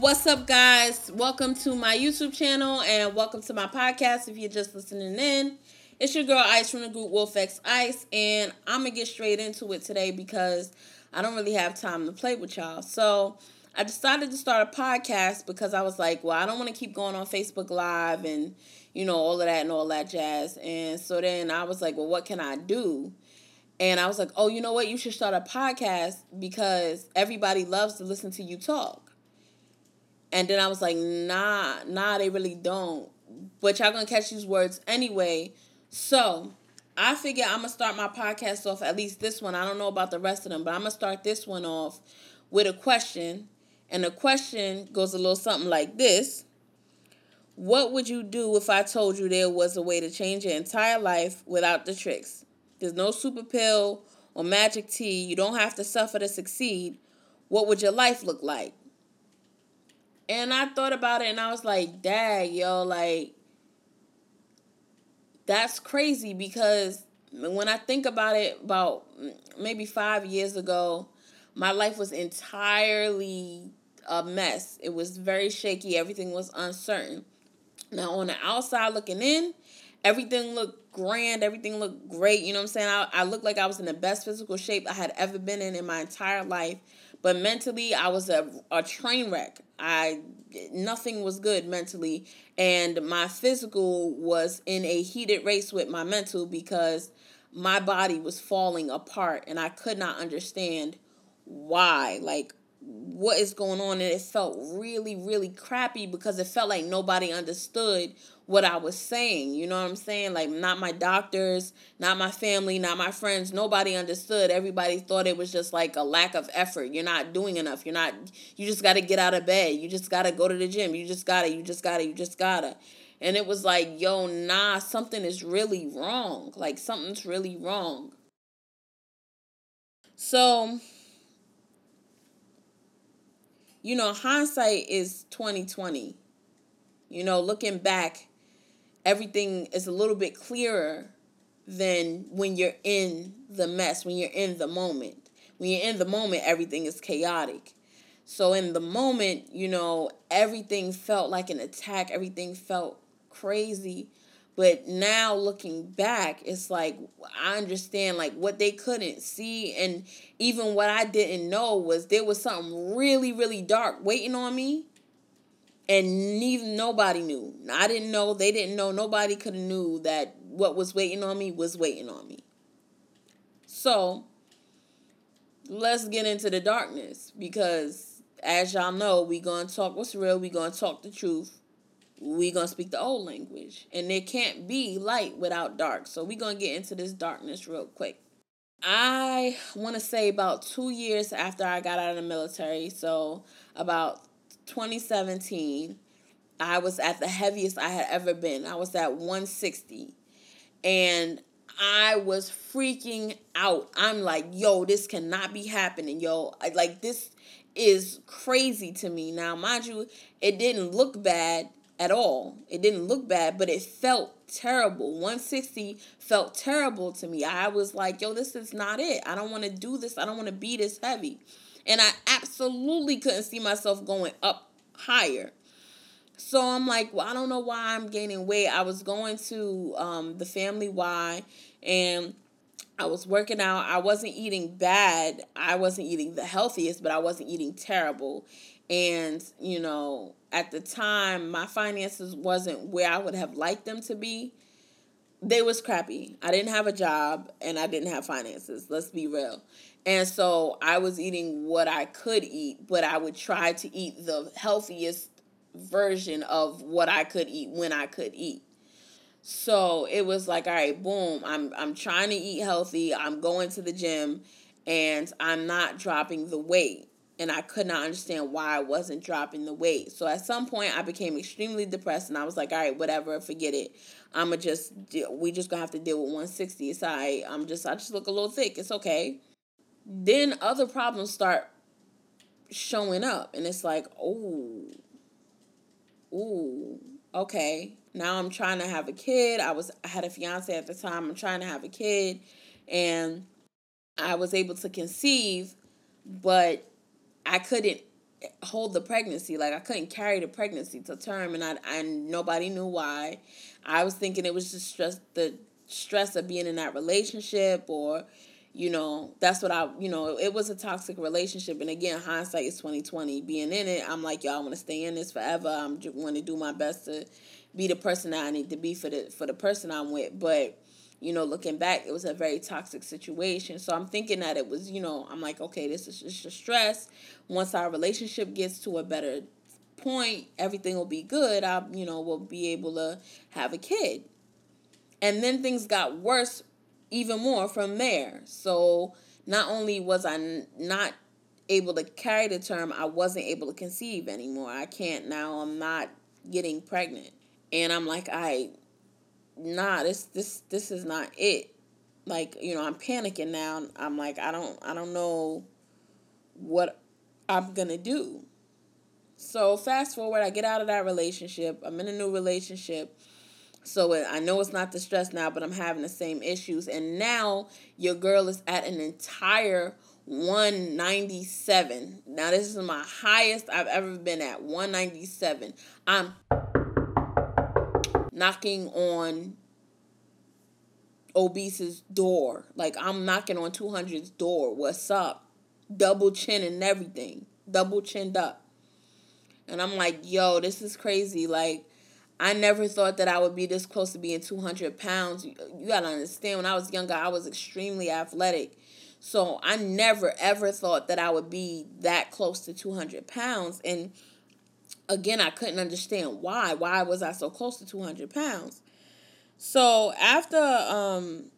What's up, guys? Welcome to my YouTube channel and welcome to my podcast. If you're just listening in, it's your girl Ice from the group Wolf X Ice, and I'm gonna get straight into it today because I don't really have time to play with y'all. So I decided to start a podcast because I was like, well, I don't want to keep going on Facebook Live and you know all of that and all that jazz. And so then I was like, well, what can I do? And I was like, oh, you know what? You should start a podcast because everybody loves to listen to you talk. And then I was like, nah, nah, they really don't. But y'all gonna catch these words anyway. So I figure I'm gonna start my podcast off, at least this one. I don't know about the rest of them, but I'm gonna start this one off with a question. And the question goes a little something like this What would you do if I told you there was a way to change your entire life without the tricks? There's no super pill or magic tea. You don't have to suffer to succeed. What would your life look like? And I thought about it and I was like, dang, yo, like, that's crazy because when I think about it, about maybe five years ago, my life was entirely a mess. It was very shaky, everything was uncertain. Now, on the outside looking in, everything looked grand, everything looked great. You know what I'm saying? I, I looked like I was in the best physical shape I had ever been in in my entire life. But mentally, I was a, a train wreck. I nothing was good mentally, and my physical was in a heated race with my mental because my body was falling apart, and I could not understand why. Like what is going on and it felt really really crappy because it felt like nobody understood what I was saying. You know what I'm saying? Like not my doctors, not my family, not my friends, nobody understood. Everybody thought it was just like a lack of effort. You're not doing enough. You're not you just got to get out of bed. You just got to go to the gym. You just got to you just got to you just got to. And it was like, "Yo, nah, something is really wrong. Like something's really wrong." So, you know, hindsight is 2020. You know, looking back, everything is a little bit clearer than when you're in the mess, when you're in the moment. When you're in the moment, everything is chaotic. So in the moment, you know, everything felt like an attack, everything felt crazy. But now looking back, it's like I understand like what they couldn't see and even what I didn't know was there was something really really dark waiting on me and neither nobody knew. I didn't know, they didn't know, nobody could have knew that what was waiting on me was waiting on me. So, let's get into the darkness because as y'all know, we going to talk what's real, we going to talk the truth. We to speak the old language, and there can't be light without dark. So, we to get into this darkness real quick. I want to say about 2 years after I got out of the military, so about 2017, I was at the heaviest I had ever been. I was at 160. And I was freaking out. I'm like, yo, this cannot be happening, yo. Like, this is crazy to me. Now, mind you, it didn't look bad at all. It didn't look bad, but it felt terrible. 160 felt terrible to me. I was like, yo, this is not it. I don't want to do this. I don't want to be this heavy. And I absolutely couldn't see myself going up higher. So I'm like, well, I don't know why I'm gaining weight. I was going to um, the Family Y and I was working out. I wasn't eating bad. I wasn't eating the healthiest, but I wasn't eating terrible. And, you know, at the time, my finances wasn't where I would have liked them to be. They was crappy. I didn't have a job and I didn't have finances. Let's be real. And so I was eating what I could eat, but I would try to eat the healthiest version of what I could eat when I could eat. So it was like, all right, boom, I'm I'm trying to eat healthy. I'm going to the gym and I'm not dropping the weight. And I could not understand why I wasn't dropping the weight. So at some point I became extremely depressed and I was like, all right, whatever, forget it. I'ma just we just gonna have to deal with 160. It's all right. I'm just I just look a little thick. It's okay then other problems start showing up and it's like oh ooh okay now i'm trying to have a kid i was i had a fiance at the time i'm trying to have a kid and i was able to conceive but i couldn't hold the pregnancy. Like I couldn't carry the pregnancy to term, and I and nobody knew why. I was thinking it was just stress the stress of being in that relationship, or you know that's what I you know it was a toxic relationship. And again, hindsight is twenty twenty. Being in it, I'm like, y'all want to stay in this forever. I'm want to do my best to be the person that I need to be for the for the person I'm with, but you know, looking back, it was a very toxic situation. So I'm thinking that it was, you know, I'm like, okay, this is just stress. Once our relationship gets to a better point, everything will be good. I, you know, will be able to have a kid. And then things got worse even more from there. So not only was I not able to carry the term, I wasn't able to conceive anymore. I can't now. I'm not getting pregnant. And I'm like, I nah, this this this is not it. Like, you know, I'm panicking now. I'm like, I don't I don't know what I'm gonna do. So fast forward, I get out of that relationship. I'm in a new relationship. So I know it's not the stress now, but I'm having the same issues. And now your girl is at an entire 197. Now this is my highest I've ever been at 197. I'm knocking on obese's door. Like I'm knocking on 200's door. What's up? Double chin and everything. Double chinned up. And I'm like, yo, this is crazy. Like, I never thought that I would be this close to being 200 pounds. You, you got to understand, when I was younger, I was extremely athletic. So I never, ever thought that I would be that close to 200 pounds. And again, I couldn't understand why. Why was I so close to 200 pounds? So after um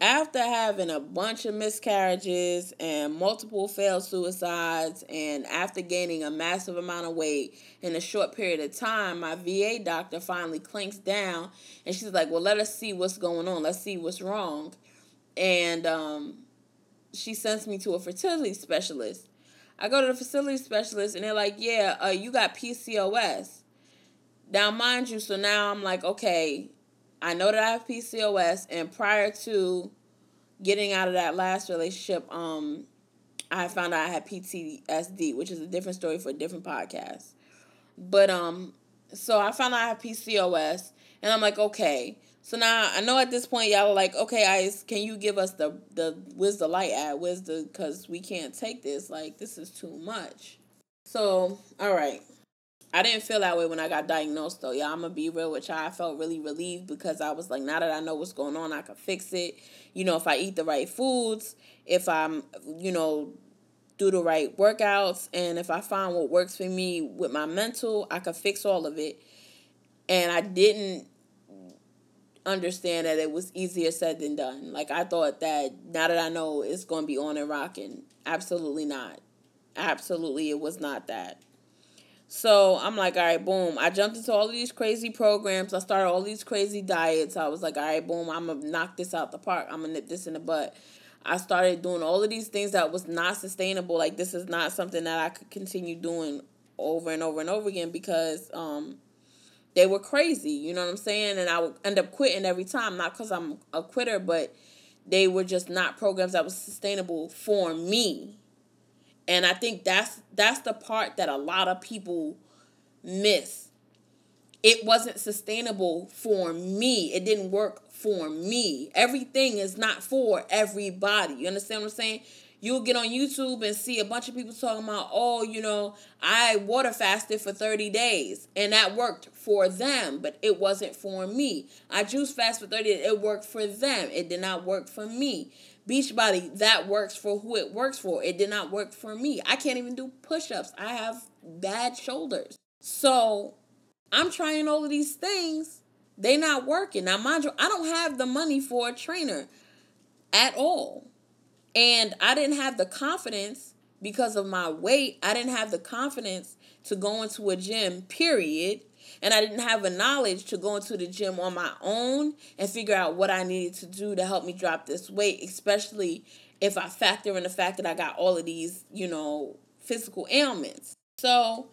after having a bunch of miscarriages and multiple failed suicides and after gaining a massive amount of weight in a short period of time, my VA doctor finally clinks down and she's like, "Well, let us see what's going on. Let's see what's wrong." And um she sends me to a fertility specialist. I go to the facility specialist and they're like, yeah, uh, you got PCOS. Now, mind you, so now I'm like, okay, I know that I have PCOS, and prior to getting out of that last relationship, um, I found out I had PTSD, which is a different story for a different podcast. But um, so I found out I have PCOS, and I'm like, okay. So now I know at this point y'all are like, okay, guys, can you give us the the where's the light at? Where's the because we can't take this. Like this is too much. So all right. I didn't feel that way when I got diagnosed though. Yeah, I'm gonna be real with y'all. I felt really relieved because I was like, now that I know what's going on, I can fix it. You know, if I eat the right foods, if I'm, you know, do the right workouts, and if I find what works for me with my mental, I could fix all of it. And I didn't understand that it was easier said than done. Like I thought that now that I know it's going to be on and rocking, absolutely not. Absolutely, it was not that. So I'm like, all right, boom. I jumped into all these crazy programs. I started all these crazy diets. I was like, all right, boom. I'm gonna knock this out the park. I'm gonna nip this in the butt. I started doing all of these things that was not sustainable. Like this is not something that I could continue doing over and over and over again because um they were crazy, you know what I'm saying? And I would end up quitting every time, not because I'm a quitter, but they were just not programs that was sustainable for me. And I think that's that's the part that a lot of people miss. It wasn't sustainable for me. It didn't work for me. Everything is not for everybody. You understand what I'm saying? You'll get on YouTube and see a bunch of people talking about, oh, you know, I water fasted for 30 days and that worked for them, but it wasn't for me. I juice fast for 30 days, it worked for them. It did not work for me. Beachbody, that works for who it works for. It did not work for me. I can't even do push ups. I have bad shoulders. So I'm trying all of these things. They not working. Now, mind you, I don't have the money for a trainer at all. And I didn't have the confidence because of my weight. I didn't have the confidence to go into a gym, period. And I didn't have the knowledge to go into the gym on my own and figure out what I needed to do to help me drop this weight, especially if I factor in the fact that I got all of these, you know, physical ailments. So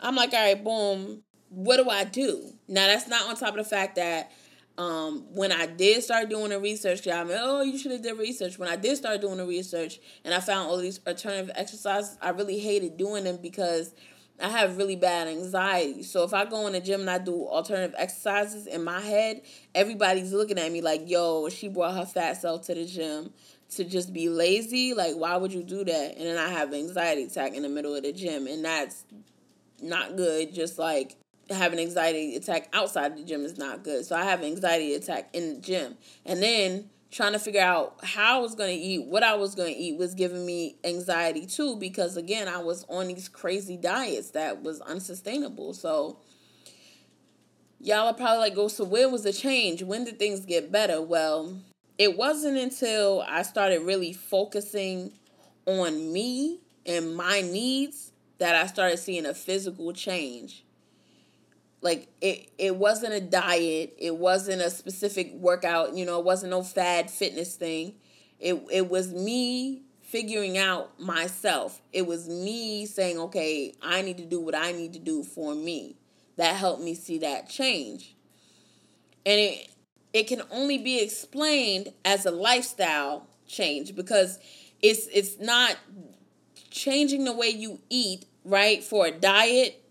I'm like, all right, boom, what do I do? Now, that's not on top of the fact that Um, when I did start doing the research, I mean, oh, you should have did research. When I did start doing the research, and I found all these alternative exercises, I really hated doing them because I have really bad anxiety. So if I go in the gym and I do alternative exercises in my head, everybody's looking at me like, yo, she brought her fat self to the gym to just be lazy. Like, why would you do that? And then I have anxiety attack in the middle of the gym, and that's not good. Just like having anxiety attack outside the gym is not good. So I have an anxiety attack in the gym. And then trying to figure out how I was going to eat, what I was going to eat was giving me anxiety too because again, I was on these crazy diets that was unsustainable. So y'all are probably like, "Go, oh, so where was the change? When did things get better?" Well, it wasn't until I started really focusing on me and my needs that I started seeing a physical change like it it wasn't a diet it wasn't a specific workout you know it wasn't no fad fitness thing. It it was me figuring out myself. It was me saying okay i need to do what i need to do for me. That helped me see that change. And it it can only be explained as a lifestyle change because it's it's not changing the way you eat right for a diet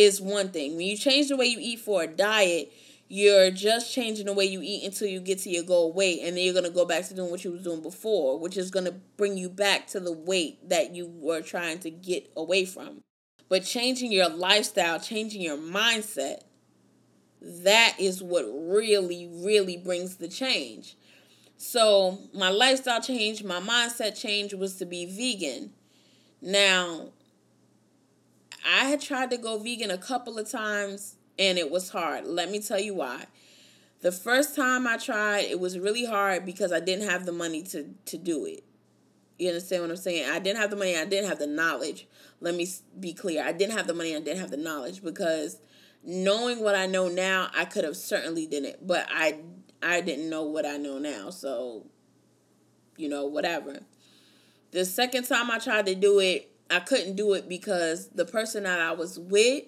is one thing. When you change the way you eat for a diet, you're just changing the way you eat until you get to your goal weight and then you're going to go back to doing what you was doing before which is going to bring you back to the weight that you were trying to get away from. But changing your lifestyle changing your mindset that is what really really brings the change. So my lifestyle change my mindset change was to be vegan. Now I had tried to go vegan a couple of times and it was hard. Let me tell you why. The first time I tried, it was really hard because I didn't have the money to to do it. You understand what I'm saying? I didn't have the money, I didn't have the knowledge. Let me be clear. I didn't have the money, I didn't have the knowledge because knowing what I know now, I could have certainly did it, but I I didn't know what I know now. So, you know, whatever. The second time I tried to do it, I couldn't do it because the person that I was with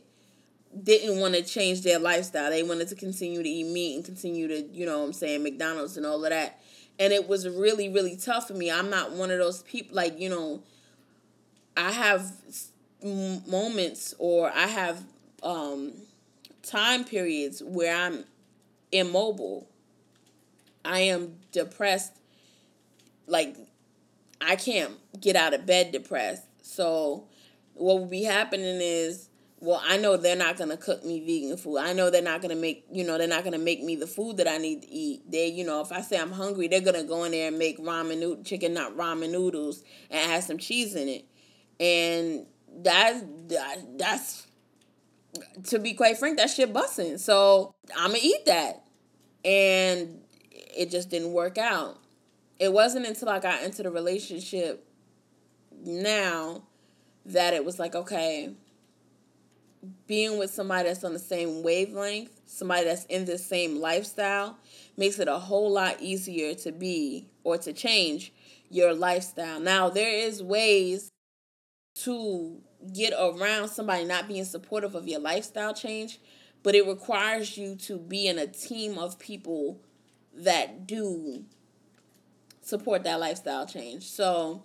didn't want to change their lifestyle. They wanted to continue to eat meat and continue to, you know what I'm saying, McDonald's and all of that. And it was really, really tough for me. I'm not one of those people, like, you know, I have moments or I have um, time periods where I'm immobile. I am depressed. Like, I can't get out of bed depressed. So what will be happening is well, I know they're not gonna cook me vegan food. I know they're not gonna make you know they're not gonna make me the food that I need to eat. They you know if I say I'm hungry, they're gonna go in there and make ramen noodle chicken not ramen noodles and add some cheese in it, and that's that, that's to be quite frank, that shit busting. So I'm gonna eat that, and it just didn't work out. It wasn't until I got into the relationship now that it was like, okay, being with somebody that's on the same wavelength, somebody that's in the same lifestyle, makes it a whole lot easier to be or to change your lifestyle. Now, there is ways to get around somebody not being supportive of your lifestyle change, but it requires you to be in a team of people that do support that lifestyle change. So,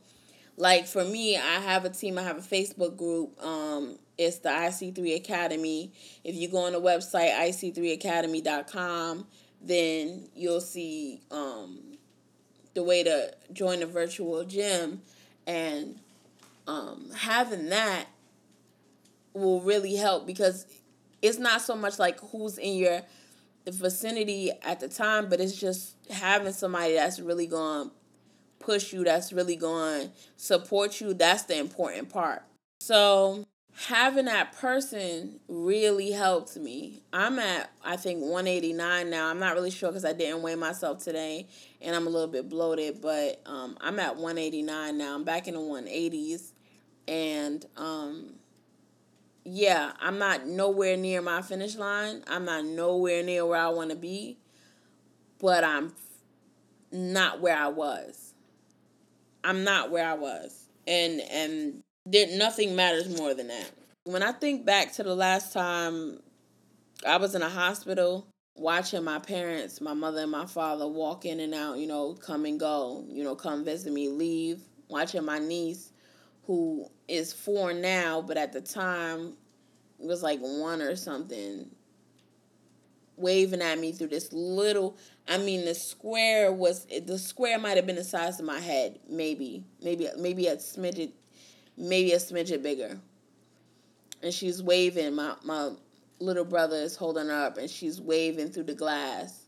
like for me, I have a team, I have a Facebook group. Um, it's the IC3 Academy. If you go on the website ic3academy.com, then you'll see um, the way to join the virtual gym and um, having that will really help because it's not so much like who's in your vicinity at the time, but it's just having somebody that's really going to push you, that's really going to support you, that's the important part. So, having that person really helped me. I'm at, I think, 189 now. I'm not really sure because I didn't weigh myself today and I'm a little bit bloated, but um, I'm at 189 now. I'm back in the 180s. And um, yeah, I'm not nowhere near my finish line. I'm not nowhere near where I want to be, but I'm not where I was. I'm not where I was. And and there, nothing matters more than that. When I think back to the last time I was in a hospital, watching my parents, my mother and my father walk in and out, you know, come and go, you know, come visit me, leave. Watching my niece, who is four now, but at the time was like one or something, waving at me through this little. I mean, the square was the square might have been the size of my head, maybe, maybe, maybe a smidget, maybe a smidget bigger. And she's waving. My my little brother is holding her up, and she's waving through the glass.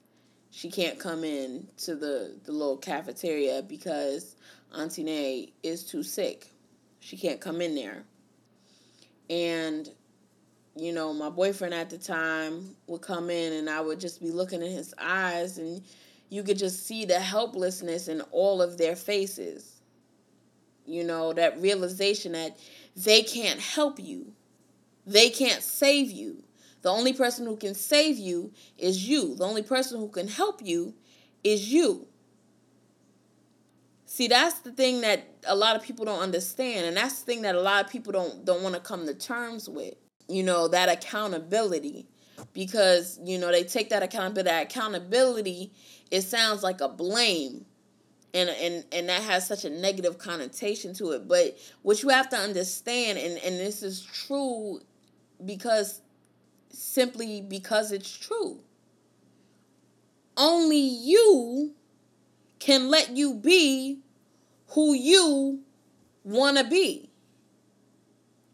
She can't come in to the the little cafeteria because Auntie Nay is too sick. She can't come in there. And you know, my boyfriend at the time would come in and I would just be looking in his eyes and you could just see the helplessness in all of their faces. You know, that realization that they can't help you. They can't save you. The only person who can save you is you. The only person who can help you is you. See, that's the thing that a lot of people don't understand and that's the thing that a lot of people don't don't want to come to terms with you know, that accountability because, you know, they take that accountability. That accountability, it sounds like a blame. And, and and that has such a negative connotation to it. But what you have to understand, and, and this is true because simply because it's true. Only you can let you be who you want to be.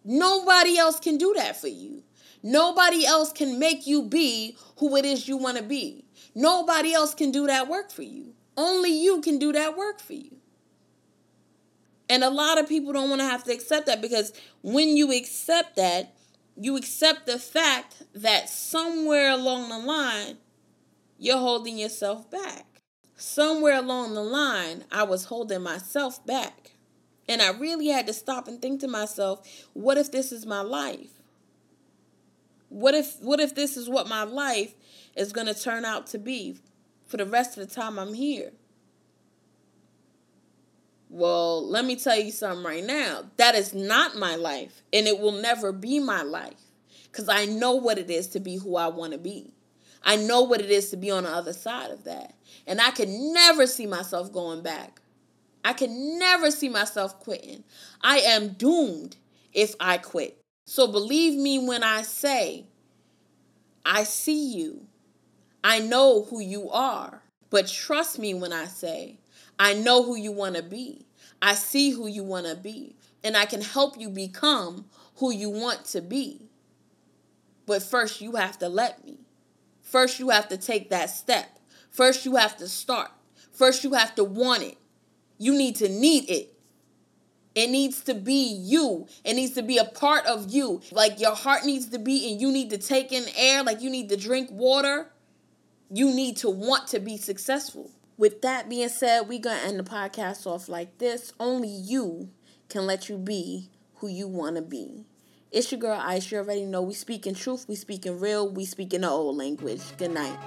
Nobody else can do that for you. Nobody else can make you be who it is you want to be. Nobody else can do that work for you. Only you can do that work for you. And a lot of people don't want to have to accept that because when you accept that, you accept the fact that somewhere along the line, you're holding yourself back. Somewhere along the line, I was holding myself back. And I really had to stop and think to myself, what if this is my life? What if what if this is what my life is going to turn out to be for the rest of the time I'm here? Well, let me tell you something right now. That is not my life, and it will never be my life because I know what it is to be who I want to be. I know what it is to be on the other side of that. And I can never see myself going back. I can never see myself quitting. I am doomed if I quit. So believe me when I say, I see you. I know who you are. But trust me when I say, I know who you want to be. I see who you want to be. And I can help you become who you want to be. But first, you have to let me. First, you have to take that step. First, you have to start. First, you have to want it. You need to need it. It needs to be you. It needs to be a part of you. Like your heart needs to be, and you need to take in air, like you need to drink water. You need to want to be successful. With that being said, we're going to end the podcast off like this. Only you can let you be who you want to be. It's your girl Ice. You already know we speak in truth, we speak in real, we speak in the old language. Good night.